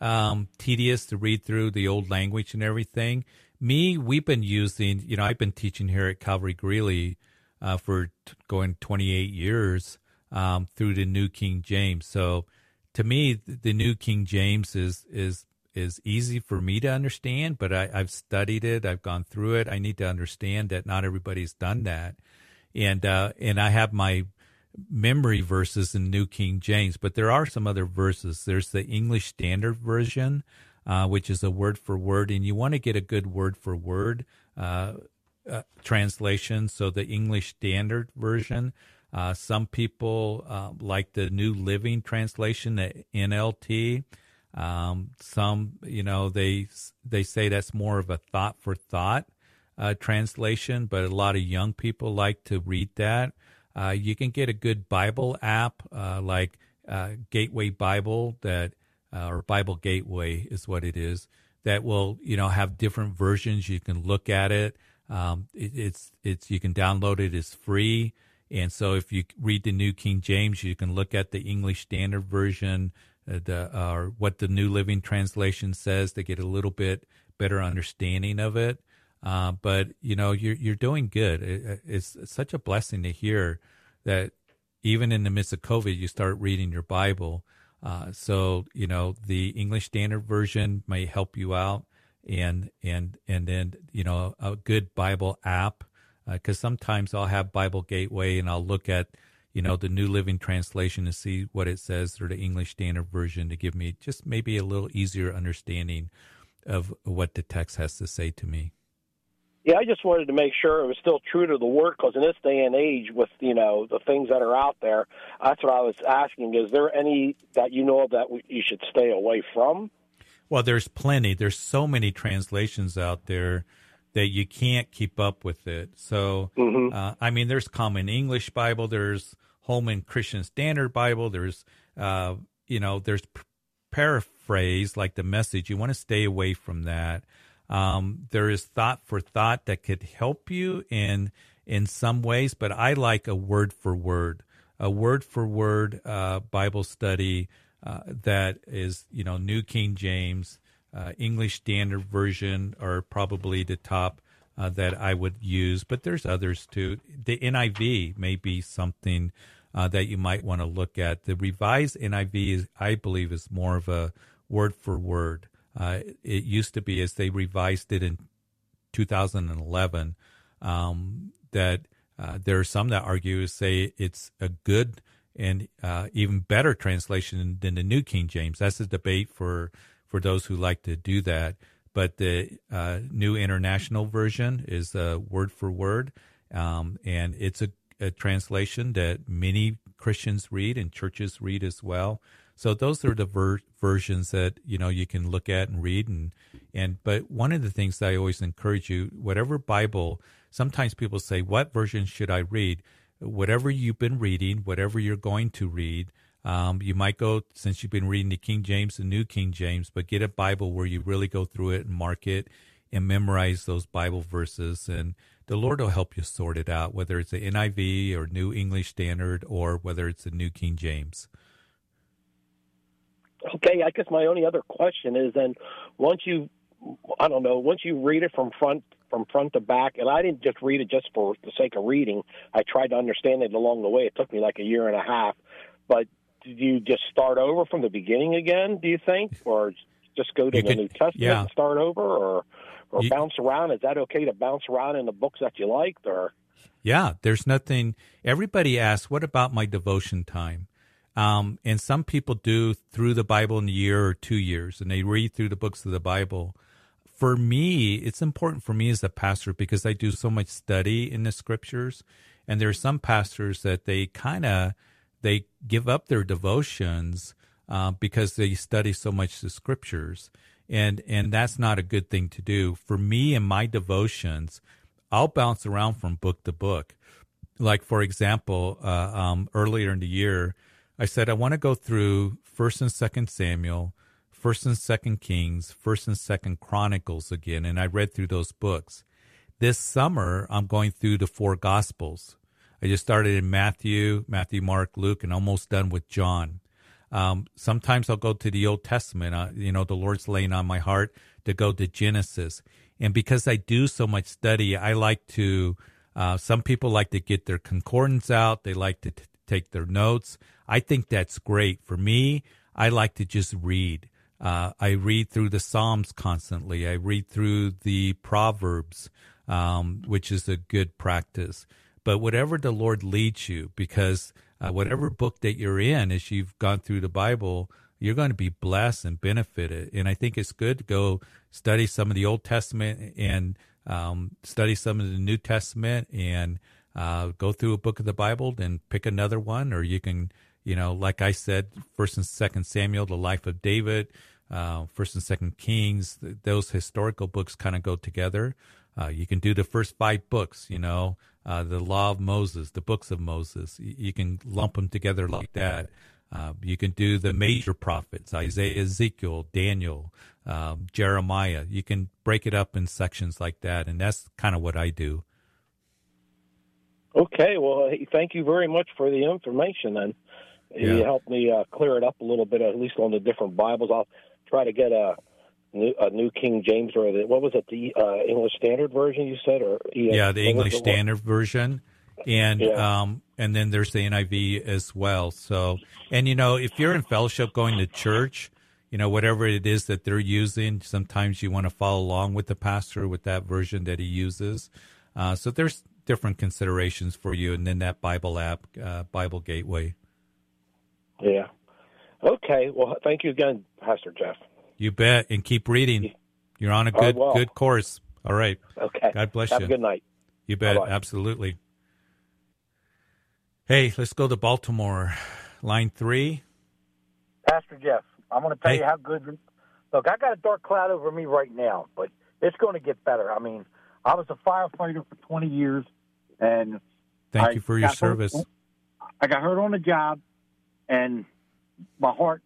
um, tedious to read through the old language and everything. Me, we've been using. You know, I've been teaching here at Calvary Greeley uh, for t- going 28 years um, through the New King James. So, to me, the New King James is is is easy for me to understand, but I, have studied it. I've gone through it. I need to understand that not everybody's done that, and uh, and I have my memory verses in New King James, but there are some other verses. There's the English Standard Version, uh, which is a word for word, and you want to get a good word for word uh, uh, translation. So the English Standard Version. Uh, some people like the New Living Translation, the NLT. Um, some, you know, they they say that's more of a thought for thought uh, translation, but a lot of young people like to read that. Uh, you can get a good Bible app uh, like uh, Gateway Bible that uh, or Bible Gateway is what it is that will you know have different versions. You can look at it. Um, it it's it's you can download it. It's free. And so if you read the New King James, you can look at the English Standard Version, the, uh, or what the New Living Translation says to get a little bit better understanding of it. Uh, but you know, you're you're doing good. It, it's such a blessing to hear that even in the midst of COVID, you start reading your Bible. Uh, so you know, the English Standard Version may help you out, and and and then you know, a good Bible app because uh, sometimes I'll have Bible Gateway and I'll look at you know, the New Living Translation to see what it says, or the English Standard Version to give me just maybe a little easier understanding of what the text has to say to me. Yeah, I just wanted to make sure it was still true to the word because in this day and age, with you know the things that are out there, that's what I was asking. Is there any that you know of that you should stay away from? Well, there's plenty. There's so many translations out there that you can't keep up with it. So, mm-hmm. uh, I mean, there's Common English Bible, there's Holman Christian Standard Bible. There's, uh, you know, there's paraphrase like the message. You want to stay away from that. Um, there is thought for thought that could help you in in some ways, but I like a word for word, a word for word uh, Bible study uh, that is, you know, New King James, uh, English Standard Version, are probably the top uh, that I would use, but there's others too. The NIV may be something uh, that you might want to look at. The revised NIV, is, I believe, is more of a word for word. Uh, it used to be, as they revised it in 2011, um, that uh, there are some that argue say it's a good and uh, even better translation than the New King James. That's a debate for for those who like to do that but the uh, new international version is uh, word for word, um, and it's a, a, translation that many Christians read and churches read as well. So those are the ver- versions that you know you can look at and read, and and but one of the things that I always encourage you, whatever Bible. Sometimes people say, "What version should I read?" Whatever you've been reading, whatever you're going to read, Um, you might go since you've been reading the King James, the New King James, but get a Bible where you really go through it and mark it and memorize those Bible verses, and the Lord will help you sort it out, whether it's the NIV or New English Standard or whether it's the New King James. Okay, I guess my only other question is then once you, I don't know, once you read it from front from front to back, and I didn't just read it just for the sake of reading. I tried to understand it along the way. It took me like a year and a half. But did you just start over from the beginning again? Do you think, or just go to you the could, New Testament yeah. and start over, or or you, bounce around? Is that okay to bounce around in the books that you liked, or? Yeah, there's nothing. Everybody asks, "What about my devotion time?" Um, and some people do through the Bible in a year or two years, and they read through the books of the Bible. For me, it's important for me as a pastor because I do so much study in the scriptures, and there are some pastors that they kind of they give up their devotions uh, because they study so much the scriptures, and and that's not a good thing to do. For me and my devotions, I'll bounce around from book to book. Like for example, uh, um, earlier in the year, I said I want to go through First and Second Samuel, First and Second Kings, First and Second Chronicles again, and I read through those books. This summer, I'm going through the four Gospels. I just started in Matthew, Matthew, Mark, Luke, and almost done with John. Um, sometimes I'll go to the Old Testament. Uh, you know, the Lord's laying on my heart to go to Genesis. And because I do so much study, I like to, uh, some people like to get their concordance out. They like to t- take their notes. I think that's great. For me, I like to just read. Uh, I read through the Psalms constantly. I read through the Proverbs, um, which is a good practice. But whatever the Lord leads you, because uh, whatever book that you're in, as you've gone through the Bible, you're going to be blessed and benefited. And I think it's good to go study some of the Old Testament and um, study some of the New Testament and uh, go through a book of the Bible and pick another one, or you can, you know, like I said, First and Second Samuel, the life of David, uh, First and Second Kings, those historical books kind of go together. Uh, you can do the first five books, you know, uh, the Law of Moses, the books of Moses. You can lump them together like that. Uh, you can do the major prophets, Isaiah, Ezekiel, Daniel, um, Jeremiah. You can break it up in sections like that, and that's kind of what I do. Okay, well, thank you very much for the information. Then yeah. you helped me uh, clear it up a little bit, at least on the different Bibles. I'll try to get a new, a new King James or the, what was it, the uh, English Standard Version? You said, or yeah, the English Standard Version, and yeah. um, and then there's the NIV as well. So, and you know, if you're in fellowship going to church, you know, whatever it is that they're using, sometimes you want to follow along with the pastor with that version that he uses. Uh, so there's different considerations for you, and then that Bible app, uh, Bible Gateway. Yeah. Okay. Well, thank you again, Pastor Jeff. You bet, and keep reading. You're on a good good course. All right. Okay. God bless Have you. Have a good night. You bet. Bye-bye. Absolutely. Hey, let's go to Baltimore. Line three. Pastor Jeff, I'm going to tell hey. you how good. Look, I got a dark cloud over me right now, but it's going to get better. I mean, I was a firefighter for 20 years, and thank I you for your service. Hurt, I got hurt on the job, and my heart.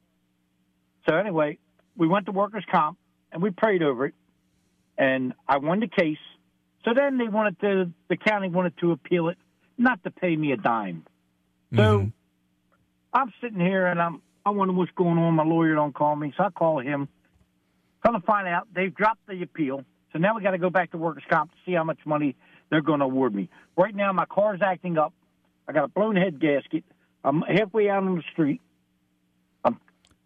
So anyway, we went to workers' comp, and we prayed over it, and I won the case. So then they wanted to, the county wanted to appeal it, not to pay me a dime. So mm-hmm. I'm sitting here, and I'm I wonder what's going on. My lawyer don't call me, so I call him. Come to find out, they've dropped the appeal. So now we got to go back to workers' comp to see how much money they're going to award me. Right now, my car's acting up. I got a blown head gasket. I'm halfway out on the street. I'm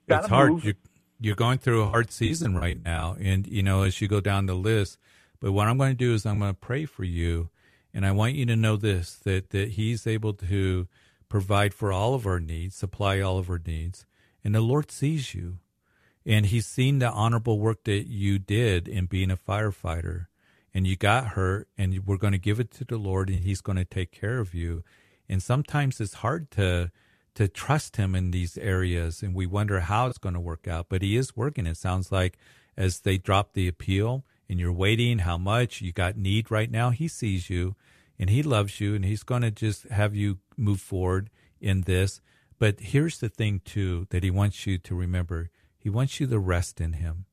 it's hard. You're, you're going through a hard season right now, and you know as you go down the list. But what I'm going to do is I'm going to pray for you, and I want you to know this: that that He's able to provide for all of our needs, supply all of our needs, and the Lord sees you. And he's seen the honorable work that you did in being a firefighter. And you got hurt, and we're going to give it to the Lord, and he's going to take care of you. And sometimes it's hard to to trust him in these areas and we wonder how it's going to work out but he is working it sounds like as they drop the appeal and you're waiting how much you got need right now he sees you and he loves you and he's going to just have you move forward in this But here's the thing, too, that he wants you to remember He wants you to rest in Him.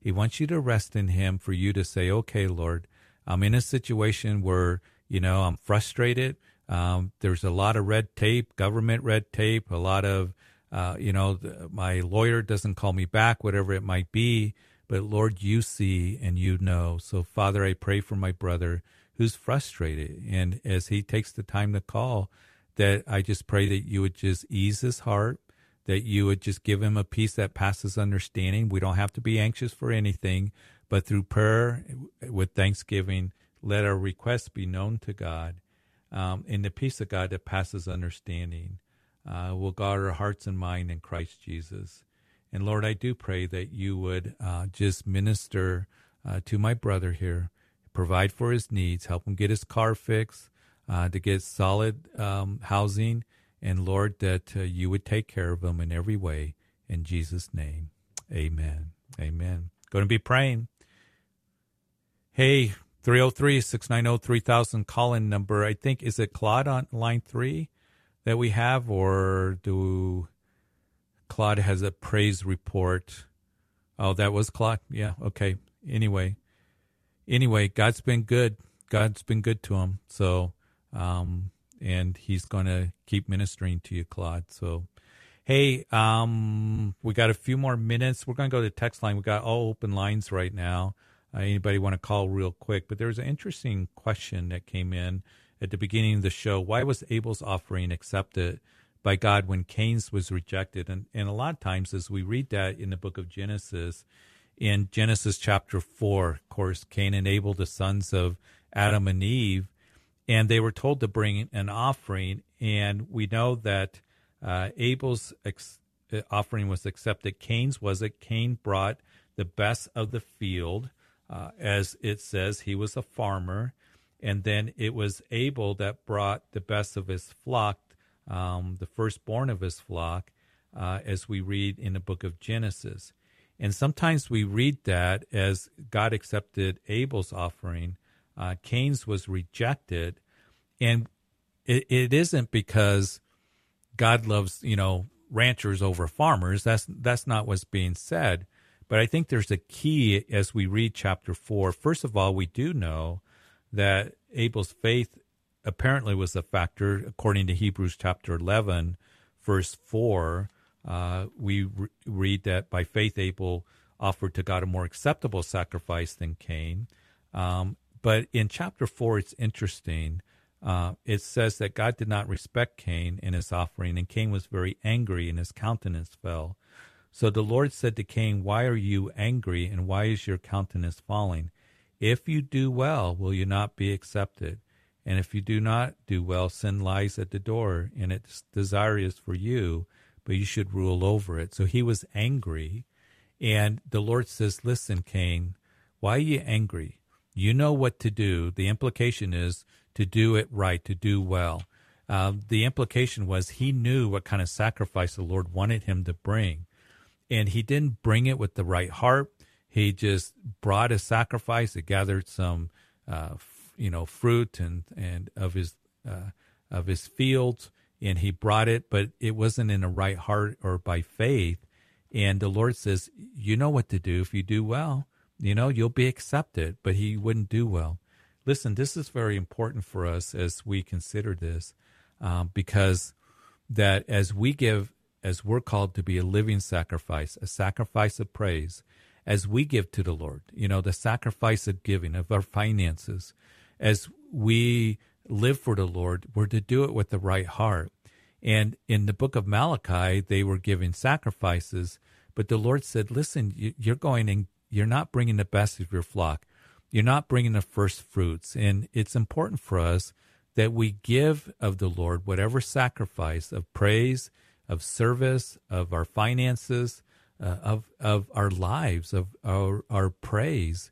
He wants you to rest in Him for you to say, okay, Lord, I'm in a situation where, you know, I'm frustrated. Um, there's a lot of red tape, government red tape, a lot of, uh, you know, my lawyer doesn't call me back, whatever it might be. But Lord, you see and you know. So, Father, I pray for my brother who's frustrated. And as he takes the time to call, that I just pray that you would just ease his heart, that you would just give him a peace that passes understanding. We don't have to be anxious for anything, but through prayer with thanksgiving, let our requests be known to God. Um, and the peace of God that passes understanding uh, will guard our hearts and mind in Christ Jesus. And Lord, I do pray that you would uh, just minister uh, to my brother here, provide for his needs, help him get his car fixed, uh, to get solid um, housing. And Lord, that uh, you would take care of him in every way. In Jesus' name, amen. Amen. Going to be praying. Hey, 303 690 3000 call in number. I think, is it Claude on line three that we have, or do Claude has a praise report? Oh, that was Claude? Yeah, okay. Anyway, anyway, God's been good. God's been good to him. So, um, and he's going to keep ministering to you, Claude. So, hey, um, we got a few more minutes. We're going to go to text line. We got all open lines right now. Uh, anybody want to call real quick? But there was an interesting question that came in at the beginning of the show. Why was Abel's offering accepted by God when Cain's was rejected? And, and a lot of times, as we read that in the book of Genesis, in Genesis chapter 4, of course, Cain and Abel, the sons of Adam and Eve, and they were told to bring an offering. And we know that uh, Abel's ex- uh, offering was accepted. Cain's was it? Cain brought the best of the field uh, as it says, he was a farmer. And then it was Abel that brought the best of his flock, um, the firstborn of his flock, uh, as we read in the book of Genesis. And sometimes we read that as God accepted Abel's offering, uh, Cain's was rejected. And it, it isn't because God loves, you know, ranchers over farmers. That's that's not what's being said. But I think there's a key as we read chapter four. First of all, we do know that Abel's faith apparently was a factor, according to Hebrews chapter 11, verse 4. Uh, we re- read that by faith, Abel offered to God a more acceptable sacrifice than Cain. Um, but in chapter 4, it's interesting. Uh, it says that God did not respect Cain in his offering, and Cain was very angry, and his countenance fell. So the Lord said to Cain, Why are you angry, and why is your countenance falling? If you do well, will you not be accepted? And if you do not do well, sin lies at the door, and its desire is for you, but you should rule over it. So he was angry. And the Lord says, Listen, Cain, why are you angry? You know what to do. The implication is to do it right, to do well. Uh, the implication was he knew what kind of sacrifice the Lord wanted him to bring and he didn't bring it with the right heart. He just brought a sacrifice. He gathered some, uh, f- you know, fruit and and of his uh, of his fields, and he brought it, but it wasn't in the right heart or by faith. And the Lord says, "You know what to do. If you do well, you know you'll be accepted." But he wouldn't do well. Listen, this is very important for us as we consider this, um, because that as we give as we're called to be a living sacrifice, a sacrifice of praise, as we give to the Lord, you know, the sacrifice of giving, of our finances, as we live for the Lord, we're to do it with the right heart. And in the book of Malachi, they were giving sacrifices, but the Lord said, listen, you're going and you're not bringing the best of your flock. You're not bringing the first fruits. And it's important for us that we give of the Lord whatever sacrifice of praise of service, of our finances, uh, of of our lives, of our our praise,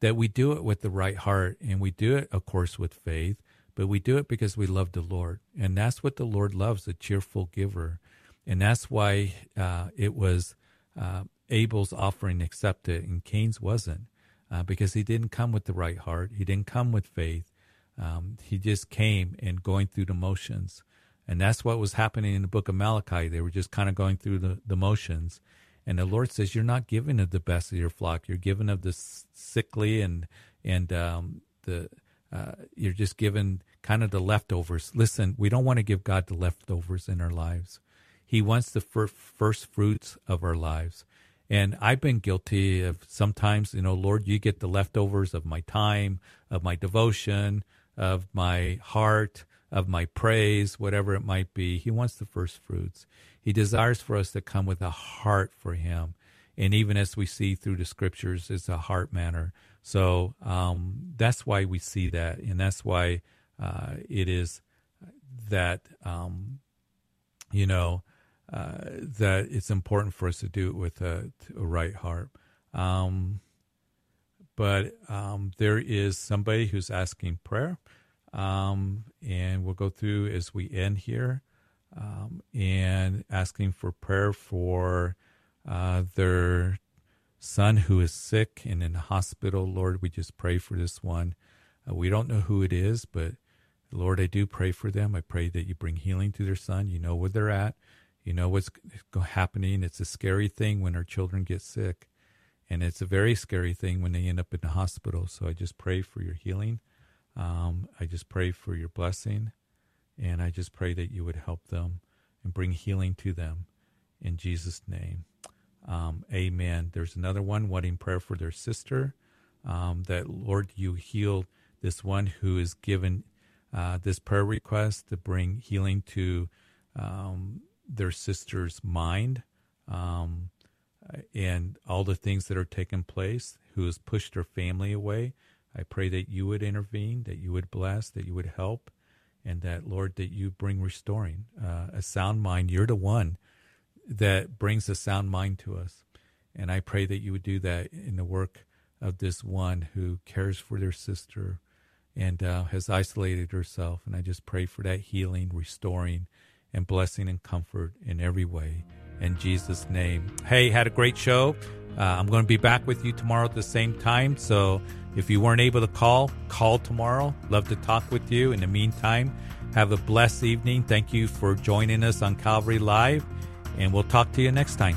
that we do it with the right heart, and we do it, of course, with faith, but we do it because we love the Lord, and that's what the Lord loves: a cheerful giver, and that's why uh, it was uh, Abel's offering accepted, and Cain's wasn't, uh, because he didn't come with the right heart, he didn't come with faith, um, he just came and going through the motions And that's what was happening in the book of Malachi. They were just kind of going through the, the motions. And the Lord says, You're not giving of the best of your flock. You're giving of the sickly and, and um, the, uh, you're just giving kind of the leftovers. Listen, we don't want to give God the leftovers in our lives. He wants the fir- first fruits of our lives. And I've been guilty of sometimes, you know, Lord, you get the leftovers of my time, of my devotion, of my heart, of my praise, whatever it might be. He wants the first fruits. He desires for us to come with a heart for Him. And even as we see through the scriptures, it's a heart manner. So um, that's why we see that. And that's why uh, it is that, um, you know, uh, that it's important for us to do it with a, a right heart. Um, but um, there is somebody who's asking prayer. Um, and we'll go through as we end here um, and asking for prayer for uh, their son who is sick and in the hospital. Lord, we just pray for this one. Uh, we don't know who it is, but Lord, I do pray for them. I pray that you bring healing to their son. You know where they're at. You know what's happening. It's a scary thing when our children get sick. And it's a very scary thing when they end up in the hospital. So I just pray for your healing. Um, I just pray for your blessing, and I just pray that you would help them and bring healing to them in Jesus' name. Um, amen. There's another one wanting prayer for their sister. Um, that Lord, you heal this one who is given uh, this prayer request to bring healing to um, their sister's mind um, and all the things that are taking place, who has pushed her family away. I pray that you would intervene, that you would bless, that you would help, and that, Lord, that you bring restoring uh, a sound mind. You're the one that brings a sound mind to us. And I pray that you would do that in the work of this one who cares for their sister and uh, has isolated herself. And I just pray for that healing, restoring, and blessing and comfort in every way. In Jesus' name. Hey, had a great show. Uh, I'm going to be back with you tomorrow at the same time. So if you weren't able to call, call tomorrow. Love to talk with you. In the meantime, have a blessed evening. Thank you for joining us on Calvary Live, and we'll talk to you next time.